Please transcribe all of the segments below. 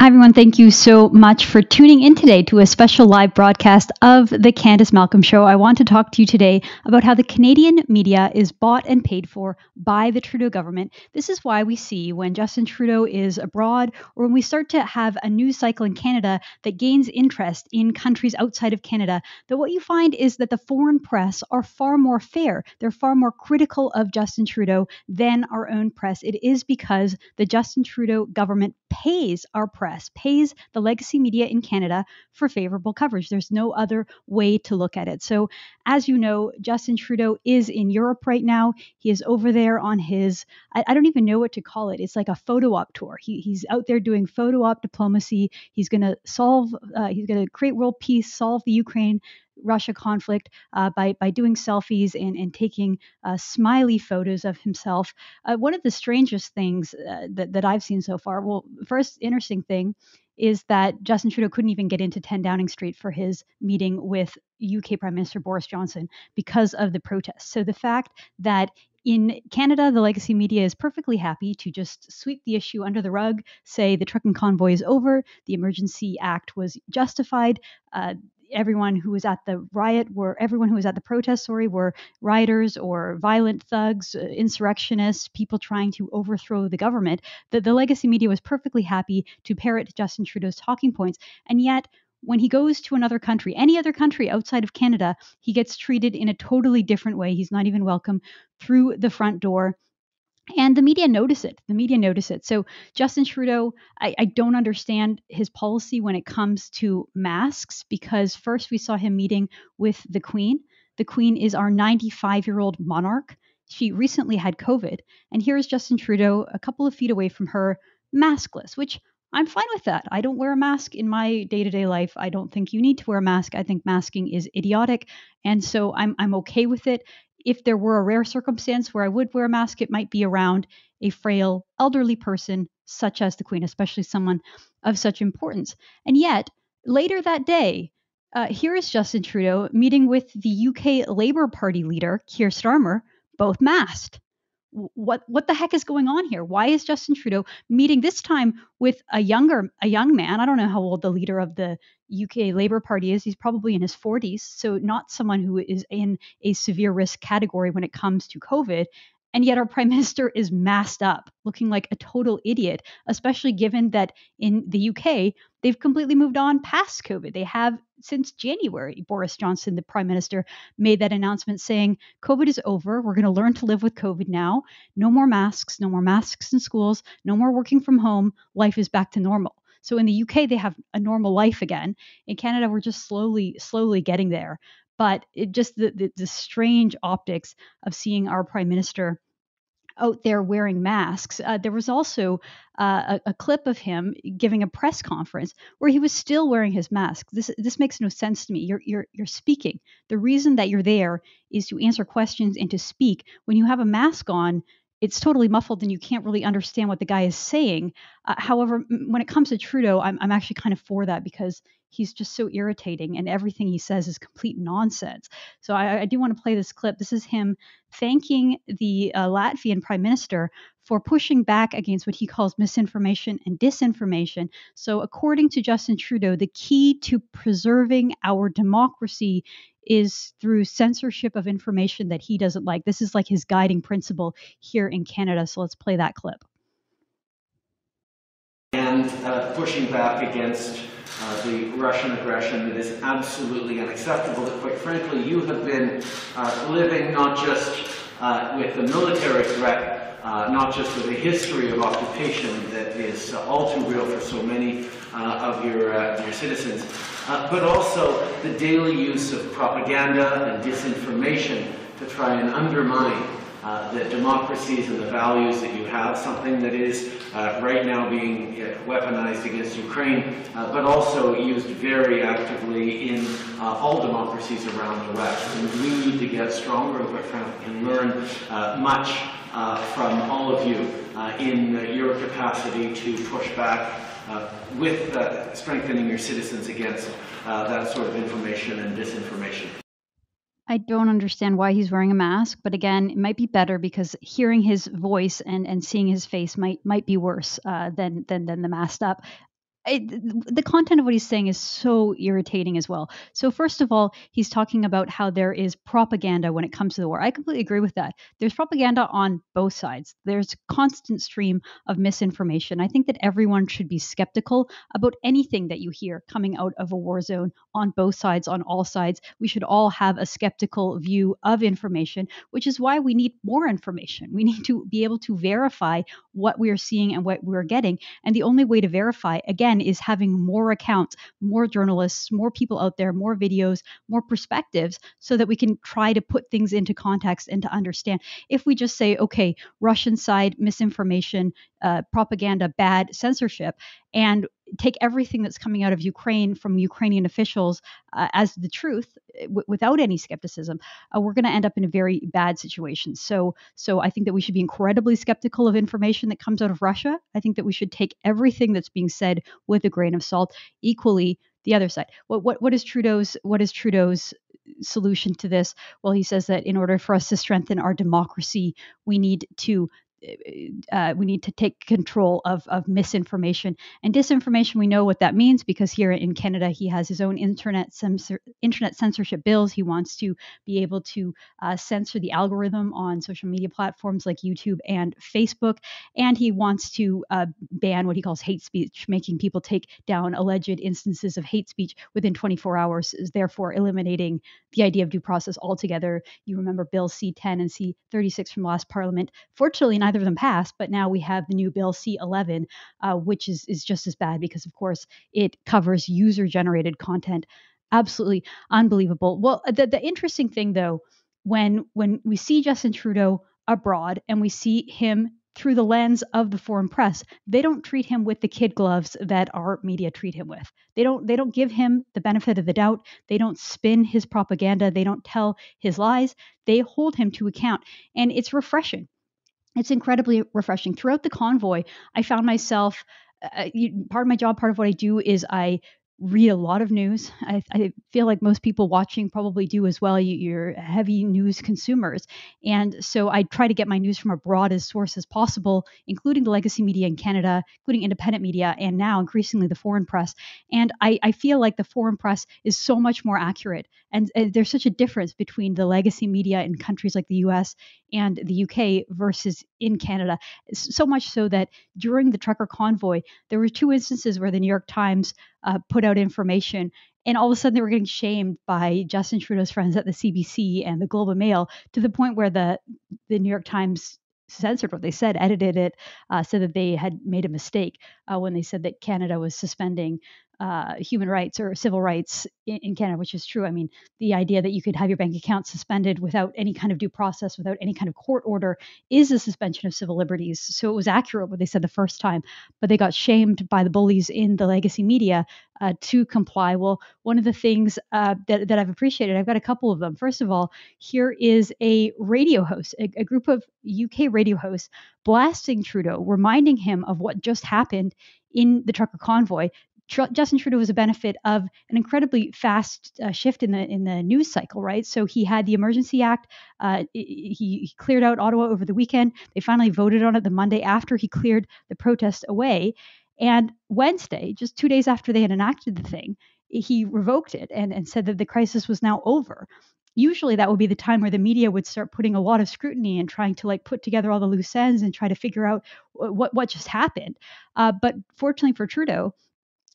Hi, everyone. Thank you so much for tuning in today to a special live broadcast of The Candice Malcolm Show. I want to talk to you today about how the Canadian media is bought and paid for by the Trudeau government. This is why we see when Justin Trudeau is abroad or when we start to have a news cycle in Canada that gains interest in countries outside of Canada, that what you find is that the foreign press are far more fair. They're far more critical of Justin Trudeau than our own press. It is because the Justin Trudeau government pays our press, pays the legacy media in Canada for favorable coverage. There's no other way to look at it. So, as you know, Justin Trudeau is in Europe right now. He is over there on his, I, I don't even know what to call it. It's like a photo op tour. He, he's out there doing photo op diplomacy. He's going to solve, uh, he's going to create world peace, solve the Ukraine Russia conflict uh, by by doing selfies and and taking uh, smiley photos of himself. Uh, one of the strangest things uh, that that I've seen so far. Well, first interesting thing is that Justin Trudeau couldn't even get into 10 Downing Street for his meeting with UK Prime Minister Boris Johnson because of the protests. So the fact that in Canada, the legacy media is perfectly happy to just sweep the issue under the rug, say the trucking convoy is over, the Emergency Act was justified, uh, everyone who was at the riot were everyone who was at the protest sorry were rioters or violent thugs uh, insurrectionists people trying to overthrow the government. The, the legacy media was perfectly happy to parrot justin trudeau's talking points. And yet when he goes to another country, any other country outside of Canada, he gets treated in a totally different way. He's not even welcome through the front door and the media notice it the media notice it. So justin trudeau I, I, don't understand his policy when it comes to masks because first we saw him meeting with the queen. The queen is our 95 year old monarch. She recently had covid. And here is justin trudeau a couple of feet away from her maskless which i'm fine with that. I don't wear a mask in my day-to-day life. I don't think you need to wear a mask. I think masking is idiotic. And so i'm, I'm okay with it if there were a rare circumstance where I would wear a mask, it might be around a frail elderly person such as the Queen, especially someone of such importance. And yet, later that day, uh, here is Justin Trudeau meeting with the UK Labour Party leader, Keir Starmer, both masked what what the heck is going on here? Why is Justin Trudeau meeting this time with a younger a young man? I don't know how old the leader of the UK Labour Party is. He's probably in his 40s, so not someone who is in a severe risk category when it comes to COVID. And yet, our prime minister is masked up, looking like a total idiot, especially given that in the UK, they've completely moved on past COVID. They have since January. Boris Johnson, the prime minister, made that announcement saying, COVID is over. We're going to learn to live with COVID now. No more masks, no more masks in schools, no more working from home. Life is back to normal. So in the UK, they have a normal life again. In Canada, we're just slowly, slowly getting there but it just the, the, the strange optics of seeing our prime minister out there wearing masks. Uh, there was also uh, a, a, clip of him giving a press conference where he was still wearing his mask. This this makes no sense to me. You're you're you're speaking. The reason that you're there is to answer questions and to speak. When you have a mask on, it's totally muffled and you can't really understand what the guy is saying. Uh, however, when it comes to Trudeau, I'm, I'm actually kind of for that because he's just so irritating and everything he says is complete nonsense. So I, I do want to play this clip. This is him thanking the uh, Latvian prime minister for pushing back against what he calls misinformation and disinformation. So, according to Justin Trudeau, the key to preserving our democracy is through censorship of information that he doesn't like. This is like his guiding principle here in Canada. So, let's play that clip. And uh, pushing back against uh, the Russian aggression that is absolutely unacceptable, that quite frankly you have been uh, living not just uh, with the military threat, uh, not just with a history of occupation that is uh, all too real for so many of your, your citizens, but also the daily use of propaganda and disinformation to try and undermine uh, the democracies and the values that you have, something that is uh, right now being uh, weaponized against Ukraine, uh, but also used very actively in uh, all democracies around the West. And we need to get stronger and, quite frankly, learn much from all of you in your capacity to push back Uh, with uh, strengthening your citizens against uh, that sort of information and disinformation. I don't understand why he's wearing a mask, but again, it might be better because hearing his voice and, and seeing his face might might be worse uh, than than than the masked up. The content of what he's saying is so irritating as well. So, first of all, he's talking about how there is propaganda when it comes to the war. I completely agree with that. There's propaganda on both sides, there's constant stream of misinformation. I think that everyone should be skeptical about anything that you hear coming out of a war zone on both sides, on all sides. We should all have a skeptical view of information, which is why we need more information. We need to be able to verify what we are seeing and what we're getting. And the only way to verify, again, again is having more accounts, more journalists, more people out there, more videos, more perspectives so that we can try to put things into context and to understand. If we just say, okay, Russian side, misinformation, uh, propaganda, bad censorship, and take everything that's coming out of Ukraine from Ukrainian officials uh, as the truth uh, w- without any skepticism, uh, we're going to end up in a very bad situation. So, so I think that we should be incredibly skeptical of information that comes out of Russia. I think that we should take everything that's being said with a grain of salt. Equally, the other side. What what what is Trudeau's what is Trudeau's solution to this? Well, he says that in order for us to strengthen our democracy, we need to uh, we need to take control of, of misinformation and disinformation. We know what that means because here in Canada, he has his own internet censor, internet censorship bills. He wants to be able to uh, censor the algorithm on social media platforms like YouTube and Facebook, and he wants to uh, ban what he calls hate speech, making people take down alleged instances of hate speech within 24 hours, is therefore eliminating the idea of due process altogether. You remember Bill C10 and C36 from last Parliament. Fortunately, neither of them passed, but now we have the new bill C11, uh, which is, is just as bad because, of course, it covers user generated content. Absolutely unbelievable. Well, the, the interesting thing, though, when when we see Justin Trudeau abroad and we see him through the lens of the foreign press they don't treat him with the kid gloves that our media treat him with. They don't they don't give him the benefit of the doubt. They don't spin his propaganda. They don't tell his lies. They hold him to account. And it's refreshing it's incredibly refreshing. Throughout the convoy, I found myself. Uh, you, part of my job, part of what I do is I read a lot of news. I, I, feel like most people watching probably do as well. You, are heavy news consumers. And so I try to get my news from a broad as source as possible, including the legacy media in Canada, including independent media, and now increasingly the foreign press. And I, I feel like the foreign press is so much more accurate. And, and there's such a difference between the legacy media in countries like the US and the UK versus in Canada. So much so that during the trucker convoy, there were two instances where the New York Times uh, put out information. And all of a sudden, they were getting shamed by Justin Trudeau's friends at the CBC and the Globe and Mail to the point where the the New York Times censored what they said, edited it, uh, said that they had made a mistake uh, when they said that Canada was suspending uh, human rights or civil rights in, in, Canada, which is true. I mean, the idea that you could have your bank account suspended without any kind of due process, without any kind of court order, is a suspension of civil liberties. So it was accurate what they said the first time, but they got shamed by the bullies in the legacy media uh, to comply. Well, one of the things uh, that, that I've appreciated, I've got a couple of them. First of all, here is a radio host, a, a group of UK radio hosts blasting Trudeau, reminding him of what just happened in the trucker convoy Tr- Justin Trudeau was a benefit of an incredibly fast uh, shift in the in the news cycle, right? So he had the Emergency Act. Uh, he, he, cleared out Ottawa over the weekend. They finally voted on it the Monday after he cleared the protest away. And Wednesday, just two days after they had enacted the thing, he revoked it and, and said that the crisis was now over. Usually, that would be the time where the media would start putting a lot of scrutiny and trying to like put together all the loose ends and try to figure out what what just happened. Uh, but fortunately for Trudeau,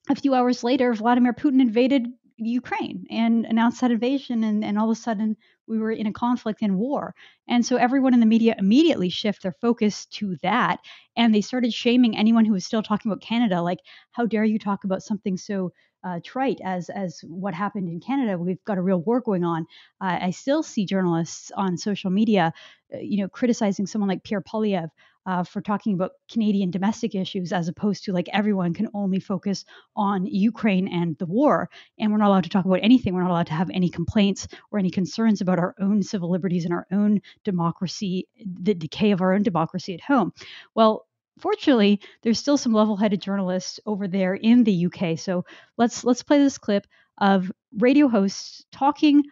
a few hours later, Vladimir Putin invaded Ukraine and announced that invasion, and, and all of a sudden we were in a conflict and war. And so everyone in the media immediately shift their focus to that, and they started shaming anyone who was still talking about Canada, like, how dare you talk about something so uh, trite as as what happened in Canada. We've got a real war going on. Uh, I still see journalists on social media, uh, you know, criticizing someone like Pierre Poilievre uh, for talking about Canadian domestic issues as opposed to like everyone can only focus on Ukraine and the war. And we're not allowed to talk about anything. We're not allowed to have any complaints or any concerns about our own civil liberties and our own democracy, the decay of our own democracy at home. Well, fortunately, there's still some level-headed journalists over there in the UK. So let's let's play this clip of radio hosts talking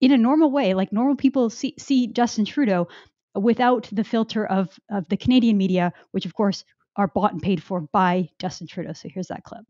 in a normal way, like normal people see, see Justin Trudeau, without the filter of, of the Canadian media, which of course are bought and paid for by Justin Trudeau. So here's that clip.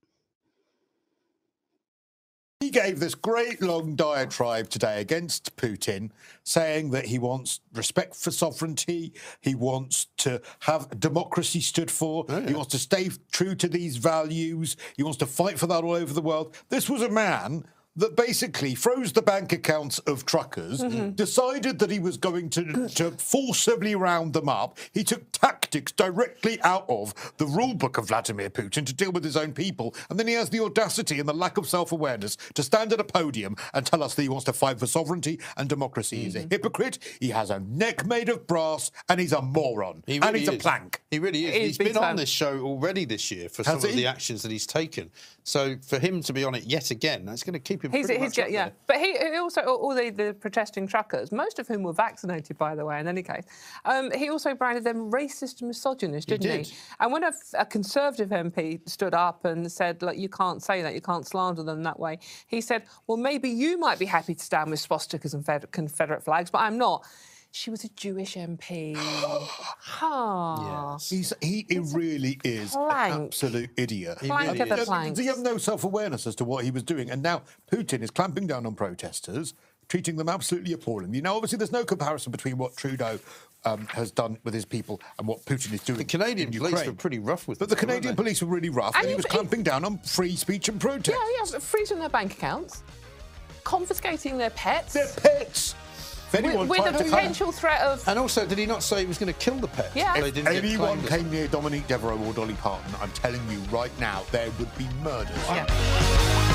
He gave this great long diatribe today against Putin, saying that he wants respect for sovereignty, he wants to have democracy stood for, oh, yeah. he wants to stay true to these values, he wants to fight for that all over the world. This was a man that basically froze the bank accounts of truckers, mm-hmm. decided that he was going to, to forcibly round them up. He took tactics directly out of the rule book of Vladimir Putin to deal with his own people. And then he has the audacity and the lack of self awareness to stand at a podium and tell us that he wants to fight for sovereignty and democracy. Mm-hmm. He's a mm-hmm. hypocrite, he has a neck made of brass, and he's a moron. He really and he's is. a plank. He really is. he's been on this show already this year for has some he? of the actions that he's taken. So for him to be on it yet again, that's going to keep him. He's, he's yeah, yeah. But he, he, also all the, the, protesting truckers, most of whom were vaccinated, by the way. In any case, um, he also branded them racist and misogynist, didn't he? Did. he? And when a, a, Conservative MP stood up and said, "Look, you can't say that, you can't slander them that way," he said, "Well, maybe you might be happy to stand with swastikas and Confederate flags, but I'm not." She was a Jewish MP. huh. Yes. He's, he, he really is plank. an absolute idiot. Plank really of the planks. He have no self-awareness as to what he was doing. And now Putin is clamping down on protesters, treating them absolutely appallingly. Now, obviously, there's no comparison between what Trudeau um, has done with his people and what Putin is doing. The Canadian police were pretty rough with But the Canadian police were really rough, and, and he was clamping down on free speech and protest. Yeah, yeah, freezing their bank accounts, confiscating their pets. Their pets! With, with a potential threat of. And also, did he not say he was going to kill the pet? Yeah. If anyone came near Dominique Devereux or Dolly Parton, I'm telling you right now, there would be murders. Yeah.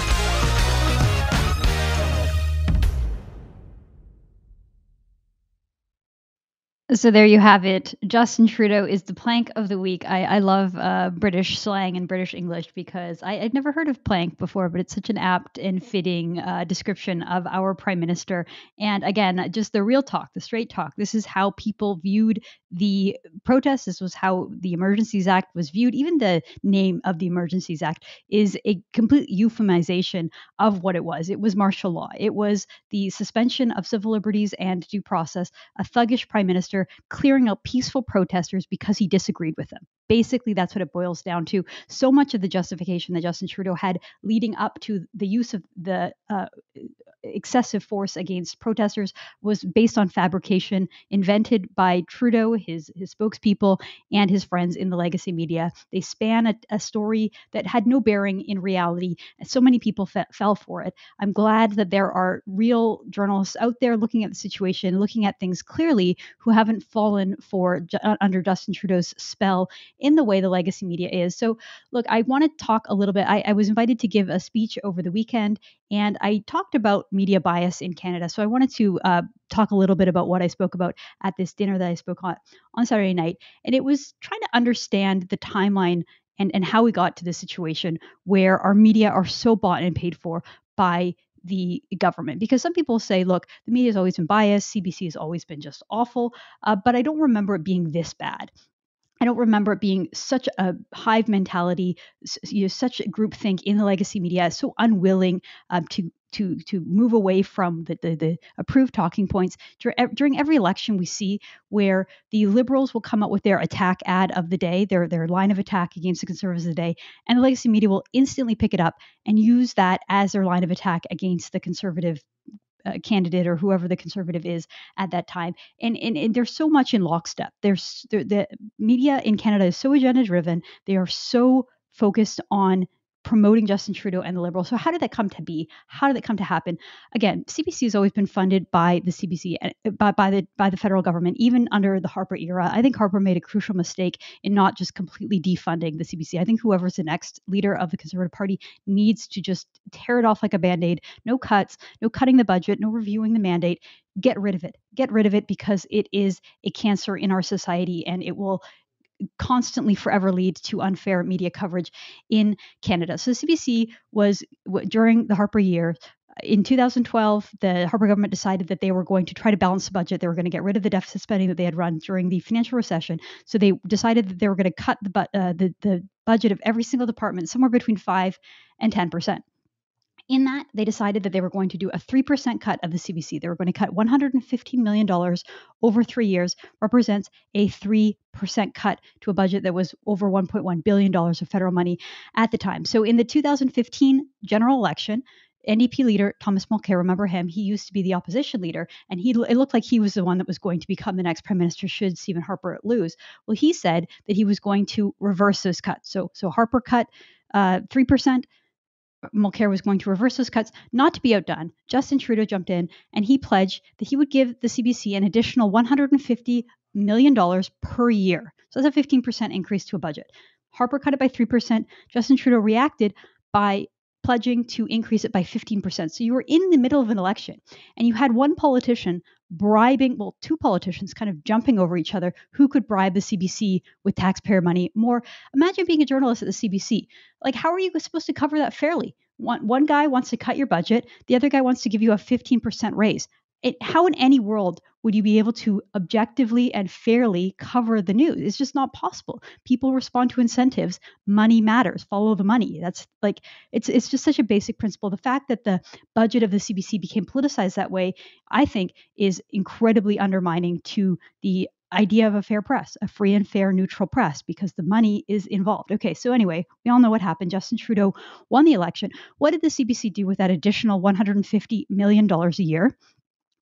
So there you have it. Justin Trudeau is the plank of the week. I, I love uh, British slang and British English because I, would never heard of plank before, but it's such an apt and fitting uh, description of our prime minister. And again, just the real talk, the straight talk. This is how people viewed the protests. This was how the Emergencies Act was viewed. Even the name of the Emergencies Act is a complete euphemization of what it was. It was martial law. It was the suspension of civil liberties and due process. A thuggish prime minister clearing out peaceful protesters because he disagreed with them. Basically, that's what it boils down to. So much of the justification that Justin Trudeau had leading up to the use of the uh, excessive force against protesters was based on fabrication invented by Trudeau, his his spokespeople, and his friends in the legacy media. They span a, a story that had no bearing in reality, so many people fe- fell for it. I'm glad that there are real journalists out there looking at the situation, looking at things clearly, who haven't fallen for under Justin Trudeau's spell in the way the legacy media is. So, look, I want to talk a little bit. I, I was invited to give a speech over the weekend, and I talked about media bias in Canada. So I wanted to uh, talk a little bit about what I spoke about at this dinner that I spoke on on Saturday night. And it was trying to understand the timeline and, and how we got to this situation where our media are so bought and paid for by the government because some people say look the media has always been biased cbc has always been just awful uh, but i don't remember it being this bad I don't remember it being such a hive mentality, you know, such a groupthink in the legacy media, so unwilling um, to to to move away from the, the, the approved talking points. During every election we see where the liberals will come out with their attack ad of the day their their line of attack against the conservatives of the day and the legacy media will instantly pick it up and use that as their line of attack against the conservative uh, candidate or whoever the conservative is at that time. And, and, and there's so much in lockstep. There's the media in Canada is so agenda driven. They are so focused on promoting Justin Trudeau and the Liberals. So how did that come to be? How did that come to happen? Again, CBC has always been funded by the CBC, and eh, by, by the by the federal government, even under the Harper era. I think Harper made a crucial mistake in not just completely defunding the CBC. I think whoever's the next leader of the Conservative Party needs to just tear it off like a band-aid. No cuts, no cutting the budget, no reviewing the mandate. Get rid of it. Get rid of it because it is a cancer in our society and it will constantly forever lead to unfair media coverage in Canada. So CBC was during the Harper year. In 2012, the Harper government decided that they were going to try to balance the budget. They were going to get rid of the deficit spending that they had run during the financial recession. So they decided that they were going to cut the, uh, the, the budget of every single department somewhere between 5 and 10 percent. In that, they decided that they were going to do a 3% cut of the CBC. They were going to cut $115 million over three years, represents a 3% cut to a budget that was over $1.1 billion of federal money at the time. So in the 2015 general election, NDP leader Thomas Mulcair, remember him? He used to be the opposition leader, and he it looked like he was the one that was going to become the next prime minister should Stephen Harper lose. Well, he said that he was going to reverse those cuts. So so Harper cut uh, three uh, percent. Mulcair was going to reverse those cuts. Not to be outdone, Justin Trudeau jumped in and he pledged that he would give the CBC an additional 150 million dollars per year. So that's a 15% increase to a budget. Harper cut it by 3%. Justin Trudeau reacted by pledging to increase it by 15%. So you were in the middle of an election and you had one politician bribing, well, two politicians kind of jumping over each other who could bribe the CBC with taxpayer money more. Imagine being a journalist at the CBC. Like, how are you supposed to cover that fairly? One, one guy wants to cut your budget, the other guy wants to give you a 15% raise it, how in any world would you be able to objectively and fairly cover the news? It's just not possible. People respond to incentives. Money matters. Follow the money. That's like it's it's just such a basic principle. The fact that the budget of the CBC became politicized that way, I think, is incredibly undermining to the idea of a fair press, a free and fair neutral press, because the money is involved. Okay, so anyway, we all know what happened. Justin Trudeau won the election. What did the CBC do with that additional $150 million a year?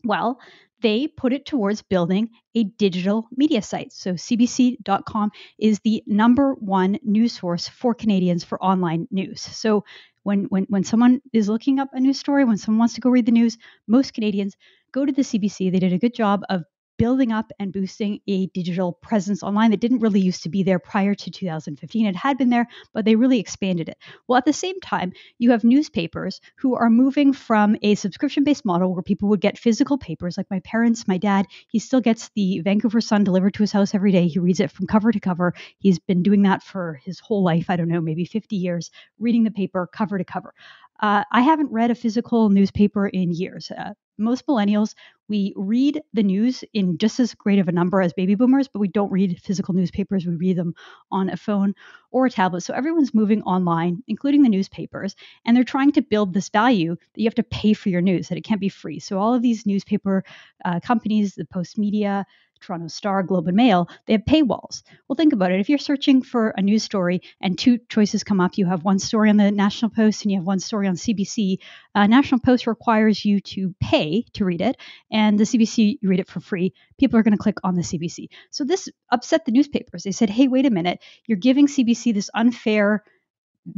Well, they put it towards building a digital media site. So cbc.com is the number one news source for Canadians for online news. So when when when someone is looking up a news story, when someone wants to go read the news, most Canadians go to the CBC. They did a good job of building up and boosting a digital presence online that didn't really used to be there prior to 2015. It had been there, but they really expanded it. Well, at the same time, you have newspapers who are moving from a subscription based model where people would get physical papers, like my parents, my dad, he still gets the Vancouver Sun delivered to his house every day. He reads it from cover to cover. He's been doing that for his whole life. I don't know, maybe 50 years, reading the paper cover to cover. Uh, I haven't read a physical newspaper in years. Uh, most millennials, we read the news in just as great of a number as baby boomers, but we don't read physical newspapers. We read them on a phone or a tablet. So everyone's moving online, including the newspapers, and they're trying to build this value that you have to pay for your news, that it can't be free. So all of these newspaper uh, companies, the Postmedia, Toronto Star, Globe and Mail, they have paywalls. Well, think about it. If you're searching for a news story and two choices come up, you have one story on the National Post and you have one story on CBC. Uh, National Post requires you to pay to read it, and the CBC, you read it for free. People are going to click on the CBC. So this upset the newspapers. They said, hey, wait a minute, you're giving CBC this unfair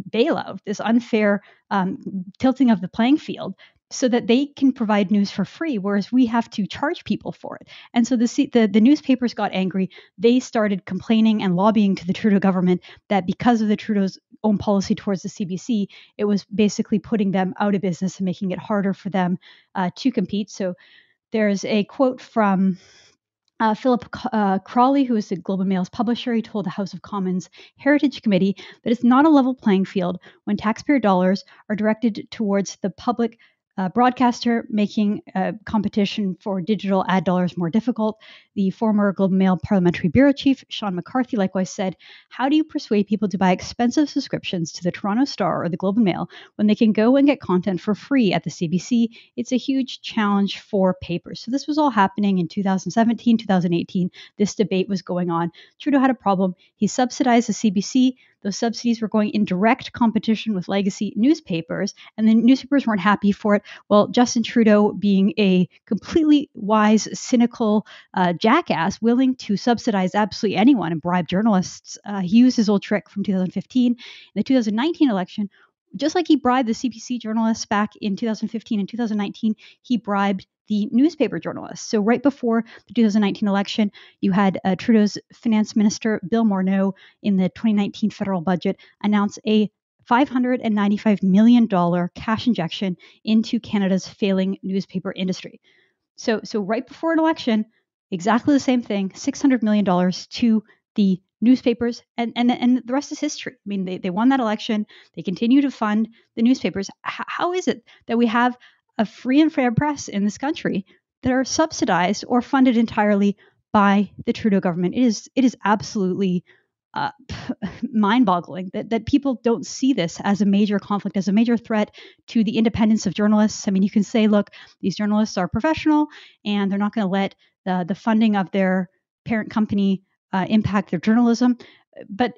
bailout, this unfair um, tilting of the playing field so that they can provide news for free, whereas we have to charge people for it. And so the, the, the newspapers got angry. They started complaining and lobbying to the Trudeau government that because of the Trudeau's own policy towards the CBC, it was basically putting them out of business and making it harder for them uh, to compete. So there's a quote from uh, Phillip uh, Crawley, who is the Globe and Mail's publisher, he told the House of Commons Heritage Committee that it's not a level playing field when taxpayer dollars are directed towards the public uh, broadcaster, making a competition for digital ad dollars more difficult. The former Globe Mail parliamentary bureau chief, Shawn McCarthy, likewise said, How do you persuade people to buy expensive subscriptions to the Toronto Star or the Globe and Mail when they can go and get content for free at the CBC? It's a huge challenge for papers. So this was all happening in 2017, 2018. This debate was going on. Trudeau had a problem. He subsidized the CBC those subsidies were going in direct competition with legacy newspapers, and the newspapers weren't happy for it. Well, Justin Trudeau, being a completely wise, cynical uh, jackass, willing to subsidize absolutely anyone and bribe journalists, uh, he used his old trick from 2015. In the 2019 election, just like he bribed the CBC journalists back in 2015 and 2019, he bribed the newspaper journalists. So, right before the 2019 election, you had uh, Trudeau's finance minister, Bill Morneau, in the 2019 federal budget announce a $595 million cash injection into Canada's failing newspaper industry. So, so right before an election, exactly the same thing, $600 million to the newspapers, and, and, and the rest is history. I mean, they, they won that election. They continue to fund the newspapers. H- how is it that we have a free and fair press in this country that are subsidized or funded entirely by the Trudeau government. It is it is absolutely uh, mind-boggling that, that people don't see this as a major conflict, as a major threat to the independence of journalists. I mean, you can say, look, these journalists are professional, and they're not going to let the, the funding of their parent company uh, impact their journalism. But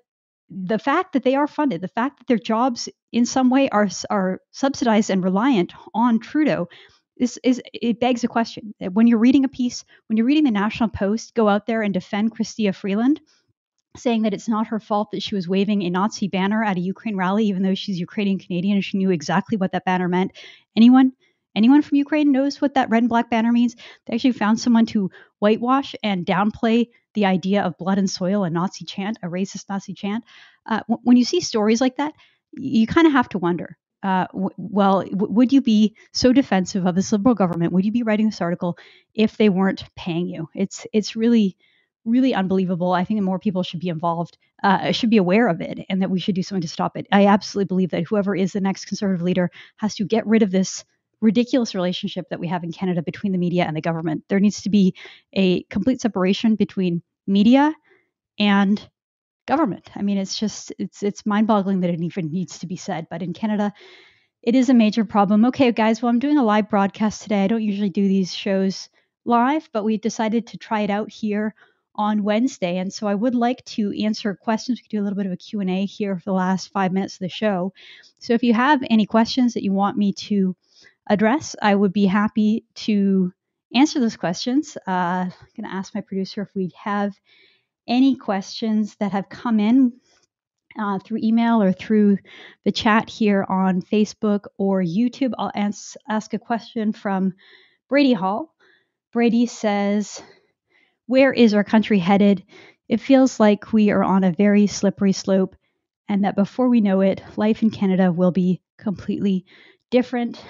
the fact that they are funded, the fact that their jobs in some way are are subsidized and reliant on Trudeau, is is it begs a question. When you're reading a piece, when you're reading the National Post, go out there and defend Chrystia Freeland, saying that it's not her fault that she was waving a Nazi banner at a Ukraine rally, even though she's Ukrainian Canadian and she knew exactly what that banner meant. Anyone anyone from Ukraine knows what that red and black banner means. They actually found someone to whitewash and downplay the idea of blood and soil, a Nazi chant, a racist Nazi chant. Uh, w- when you see stories like that, you kind of have to wonder. Uh, w- well, w- would you be so defensive of this liberal government? Would you be writing this article if they weren't paying you? It's it's really really unbelievable. I think more people should be involved, uh, should be aware of it, and that we should do something to stop it. I absolutely believe that whoever is the next conservative leader has to get rid of this ridiculous relationship that we have in Canada between the media and the government. There needs to be a complete separation between media and government. I mean, it's just it's it's mind-boggling that it even needs to be said, but in Canada it is a major problem. Okay, guys, well I'm doing a live broadcast today. I don't usually do these shows live, but we decided to try it out here on Wednesday. And so I would like to answer questions. We could do a little bit of a Q&A here for the last 5 minutes of the show. So if you have any questions that you want me to address, I would be happy to answer those questions. Uh, I'm going to ask my producer if we have any questions that have come in uh, through email or through the chat here on Facebook or YouTube. I'll ask, ask a question from Brady Hall. Brady says, Where is our country headed? It feels like we are on a very slippery slope, and that before we know it, life in Canada will be completely different.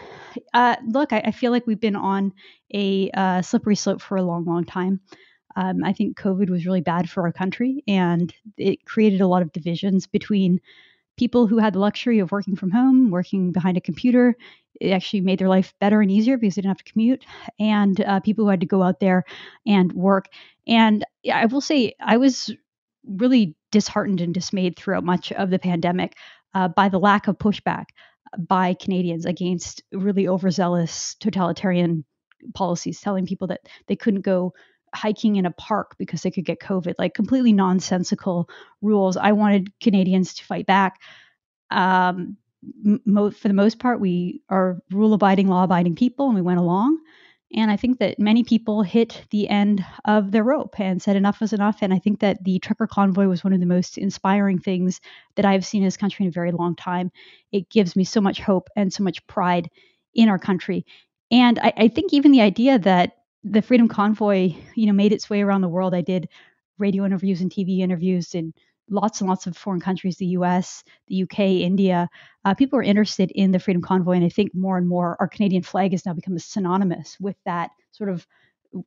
Uh, look, I, I, feel like we've been on a uh, slippery slope for a long, long time. Um, I think COVID was really bad for our country, and it created a lot of divisions between people who had the luxury of working from home, working behind a computer. It actually made their life better and easier because they didn't have to commute, and uh, people who had to go out there and work. And I will say, I was really disheartened and dismayed throughout much of the pandemic uh, by the lack of pushback by Canadians against really overzealous totalitarian policies, telling people that they couldn't go hiking in a park because they could get COVID, like completely nonsensical rules. I wanted Canadians to fight back. Um, mo- for the most part, we are rule abiding, law abiding people, and we went along. And I think that many people hit the end of their rope and said enough was enough. And I think that the trucker convoy was one of the most inspiring things that I've seen in this country in a very long time. It gives me so much hope and so much pride in our country. And I, I think even the idea that the Freedom Convoy, you know, made its way around the world. I did radio interviews and TV interviews in lots and lots of foreign countries, the US, the UK, India. Uh, people are interested in the Freedom Convoy. And I think more and more our Canadian flag has now become synonymous with that sort of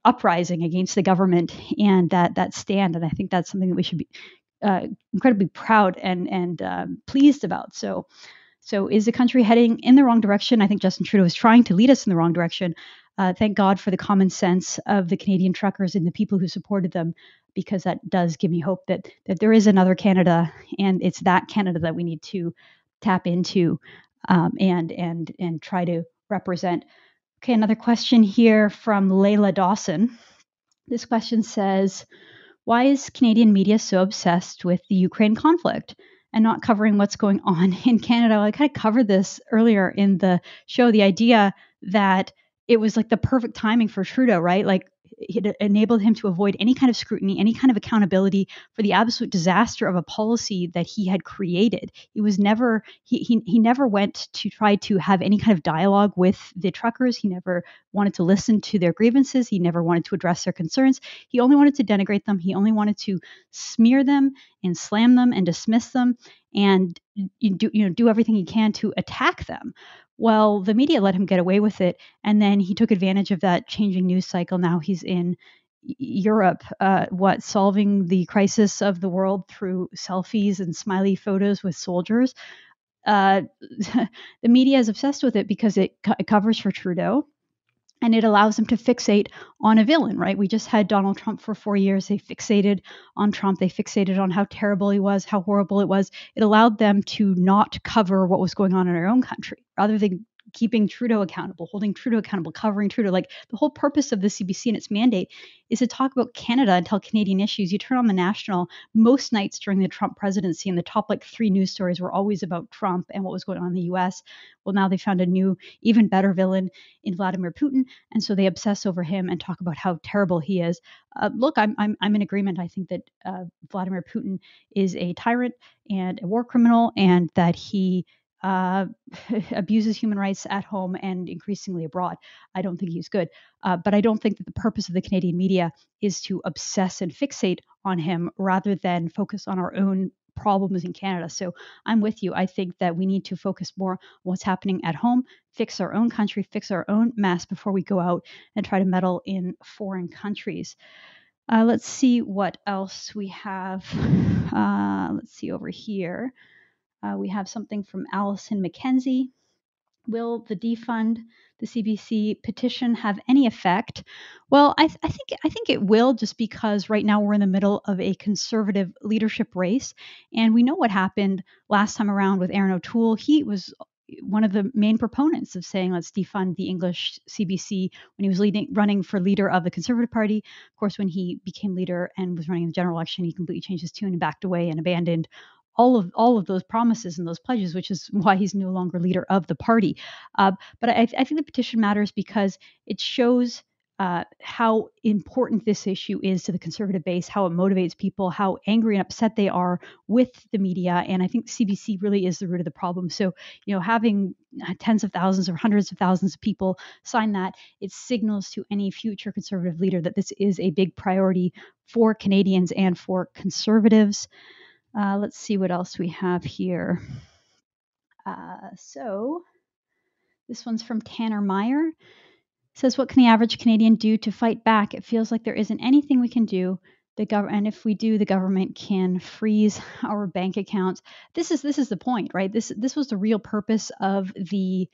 uprising against the government and that that stand. And I think that's something that we should be uh, incredibly proud and and um, pleased about. So, so is the country heading in the wrong direction? I think Justin Trudeau is trying to lead us in the wrong direction. Uh, thank God for the common sense of the Canadian truckers and the people who supported them because that does give me hope that that there is another Canada, and it's that Canada that we need to tap into um, and and and try to represent. Okay, another question here from Layla Dawson. This question says, "Why is Canadian media so obsessed with the Ukraine conflict?" and not covering what's going on in Canada. I kind of covered this earlier in the show the idea that it was like the perfect timing for Trudeau, right? Like it enabled him to avoid any kind of scrutiny, any kind of accountability for the absolute disaster of a policy that he had created. He was never he he, he never went to try to have any kind of dialogue with the truckers. He never wanted to listen to their grievances. He never wanted to address their concerns. He only wanted to denigrate them. He only wanted to smear them and slam them and dismiss them and you do you know do everything he can to attack them well, the media let him get away with it. And then he took advantage of that changing news cycle. Now he's in Europe, uh, what, solving the crisis of the world through selfies and smiley photos with soldiers. Uh, the media is obsessed with it because it, co- it covers for Trudeau and it allows them to fixate on a villain, right? We just had Donald Trump for four years. They fixated on Trump. They fixated on how terrible he was, how horrible it was. It allowed them to not cover what was going on in our own country. Rather than keeping Trudeau accountable, holding Trudeau accountable, covering Trudeau. Like the whole purpose of the CBC and its mandate is to talk about Canada and tell Canadian issues. You turn on the national most nights during the Trump presidency, and the top like three news stories were always about Trump and what was going on in the US. Well, now they found a new, even better villain in Vladimir Putin. And so they obsess over him and talk about how terrible he is. Uh, look, I'm, I'm, I'm in agreement. I think that uh, Vladimir Putin is a tyrant and a war criminal, and that he uh, abuses human rights at home and increasingly abroad. I don't think he's good. Uh, but I don't think that the purpose of the Canadian media is to obsess and fixate on him rather than focus on our own problems in Canada. So I'm with you. I think that we need to focus more on what's happening at home, fix our own country, fix our own mess before we go out and try to meddle in foreign countries. Uh, let's see what else we have. Uh, let's see over here. Uh, we have something from Allison McKenzie. Will the defund the CBC petition have any effect? Well, I, th- I, think I think it will, just because right now we're in the middle of a conservative leadership race, and we know what happened last time around with Erin O'Toole. He was one of the main proponents of saying let's defund the English CBC when he was leading, running for leader of the Conservative Party. Of course, when he became leader and was running in the general election, he completely changed his tune and backed away and abandoned all of all of those promises and those pledges, which is why he's no longer leader of the party. Uh, but I, I, think the petition matters because it shows uh, how important this issue is to the conservative base, how it motivates people, how angry and upset they are with the media. And I think CBC really is the root of the problem. So, you know, having tens of thousands or hundreds of thousands of people sign that, it signals to any future conservative leader that this is a big priority for Canadians and for conservatives. Uh, let's see what else we have here. Uh, so this one's from Tanner Meyer. It says, "What can the average Canadian do to fight back? It feels like there isn't anything we can do. The government, and if we do, the government can freeze our bank accounts. This is this is the point, right? This this was the real purpose of the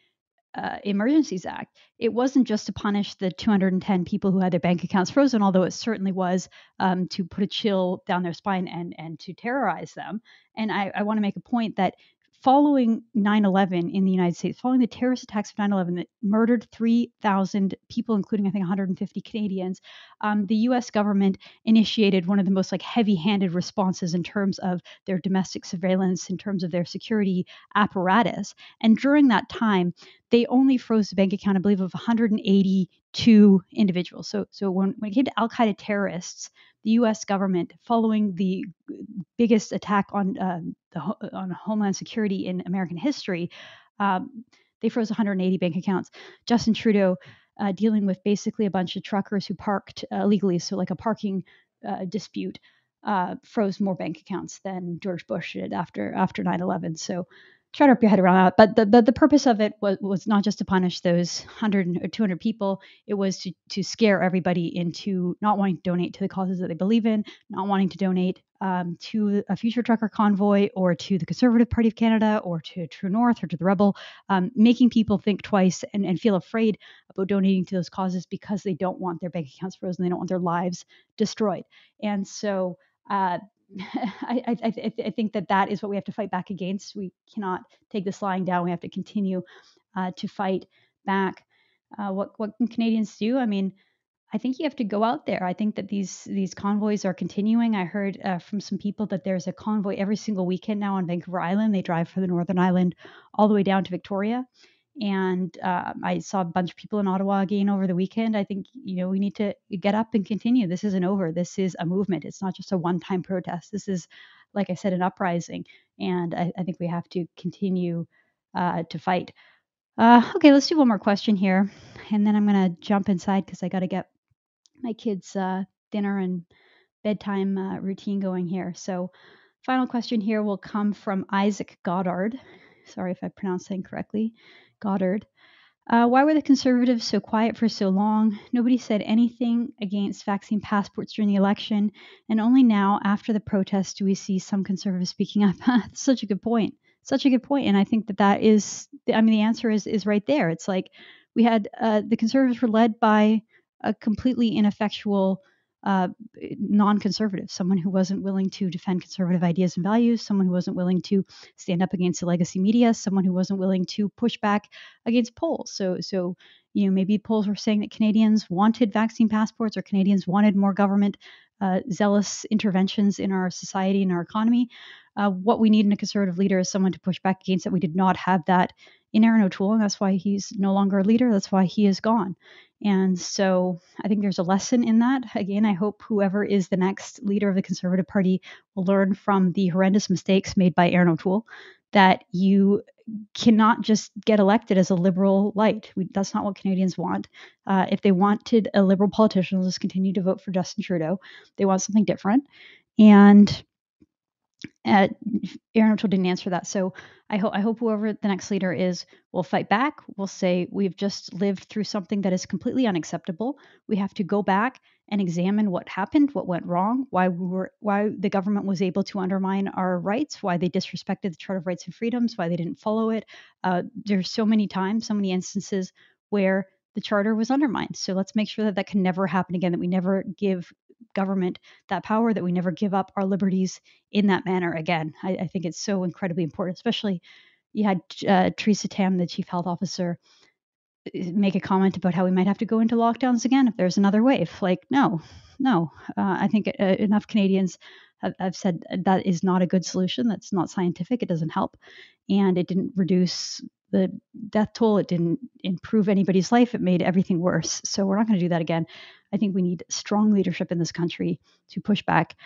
uh, Emergencies Act. It wasn't just to punish the 210 people who had their bank accounts frozen, although it certainly was um, to put a chill down their spine and and to terrorize them. And I, I want to make a point that following 9 11 in the United States, following the terrorist attacks of 9 11 that murdered 3,000 people, including, I think, 150 Canadians, um, the US government initiated one of the most like heavy handed responses in terms of their domestic surveillance, in terms of their security apparatus. And during that time, they only froze the bank account, I believe, of 182 individuals. So, so when, when it came to Al Qaeda terrorists, the U.S. government, following the biggest attack on um, the, on Homeland Security in American history, um, they froze 180 bank accounts. Justin Trudeau, uh, dealing with basically a bunch of truckers who parked uh, illegally, so like a parking uh, dispute, uh, froze more bank accounts than George Bush did after after 9/11. So try to wrap your head around that. But the, the, the purpose of it was, was not just to punish those 100 or 200 people, it was to, to scare everybody into not wanting to donate to the causes that they believe in, not wanting to donate um, to a future trucker convoy or to the Conservative Party of Canada or to True North or to the Rebel, um, making people think twice and, and feel afraid about donating to those causes because they don't want their bank accounts frozen, they don't want their lives destroyed. And so, uh, I, I, I, think that that is what we have to fight back against. We cannot take this lying down. We have to continue uh, to fight back. Uh, what what can Canadians do? I mean, I think you have to go out there. I think that these these convoys are continuing. I heard uh, from some people that there's a convoy every single weekend now on Vancouver Island. They drive from the Northern Island all the way down to Victoria, and uh, I saw a bunch of people in Ottawa again over the weekend. I think you know we need to get up and continue. This isn't over. This is a movement. It's not just a one-time protest. This is, like I said, an uprising, and I, I think we have to continue uh, to fight. Uh, okay, let's do one more question here, and then I'm gonna jump inside because I got to get my kids' uh, dinner and bedtime uh, routine going here. So, final question here will come from Isaac Goddard. Sorry if I pronounced that incorrectly. Goddard. Uh, why were the conservatives so quiet for so long? Nobody said anything against vaccine passports during the election, and only now, after the protests, do we see some conservatives speaking up. Such a good point. Such a good point. point, and I think that that is. I mean, the answer is is right there. It's like we had uh, the conservatives were led by a completely ineffectual uh, non-conservative, someone who wasn't willing to defend conservative ideas and values, someone who wasn't willing to stand up against the legacy media, someone who wasn't willing to push back against polls. So, so you know, maybe polls were saying that Canadians wanted vaccine passports or Canadians wanted more government uh, zealous interventions in our society and our economy. Uh, what we need in a conservative leader is someone to push back against that. We did not have that in Erin O'Toole, and that's why he's no longer a leader. That's why he is gone. And so I think there's a lesson in that. Again, I hope whoever is the next leader of the Conservative Party will learn from the horrendous mistakes made by Erin O'Toole that you cannot just get elected as a liberal light. We, that's not what Canadians want. Uh, if they wanted a liberal politician, they'll just continue to vote for Justin Trudeau. They want something different. And Erin O'Toole didn't answer that. So I hope I hope whoever the next leader is will fight back. Will say we've just lived through something that is completely unacceptable. We have to go back and examine what happened, what went wrong, why we were why the government was able to undermine our rights, why they disrespected the Charter of Rights and Freedoms, why they didn't follow it. Uh, there's so many times, so many instances where the charter was undermined. So let's make sure that that can never happen again. That we never give government that power, that we never give up our liberties in that manner again. I, I think it's so incredibly important, especially you had uh, Theresa Tam, the chief health officer, make a comment about how we might have to go into lockdowns again if there's another wave. Like, no, no. Uh, I think uh, enough Canadians have, have, said that is not a good solution. That's not scientific. It doesn't help. And it didn't reduce the death toll. It didn't improve anybody's life. It made everything worse. So we're not going to do that again. I think we need strong leadership in this country to push back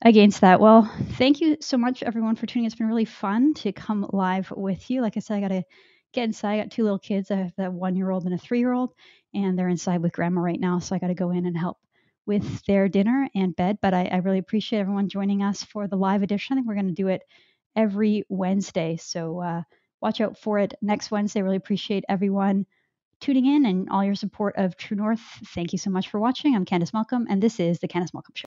against that. Well, thank you so much, everyone, for tuning. It's been really fun to come live with you. Like I said, I got to get inside. I got two little kids. I have a one year old and a three year old, and they're inside with grandma right now. So I got to go in and help with their dinner and bed. But I, I, really appreciate everyone joining us for the live edition. I think we're going to do it every Wednesday. So uh, watch out for it next Wednesday. Really appreciate everyone tuning in and all your support of True North. Thank you so much for watching. I'm Candice Malcolm, and this is The Candice Malcolm Show.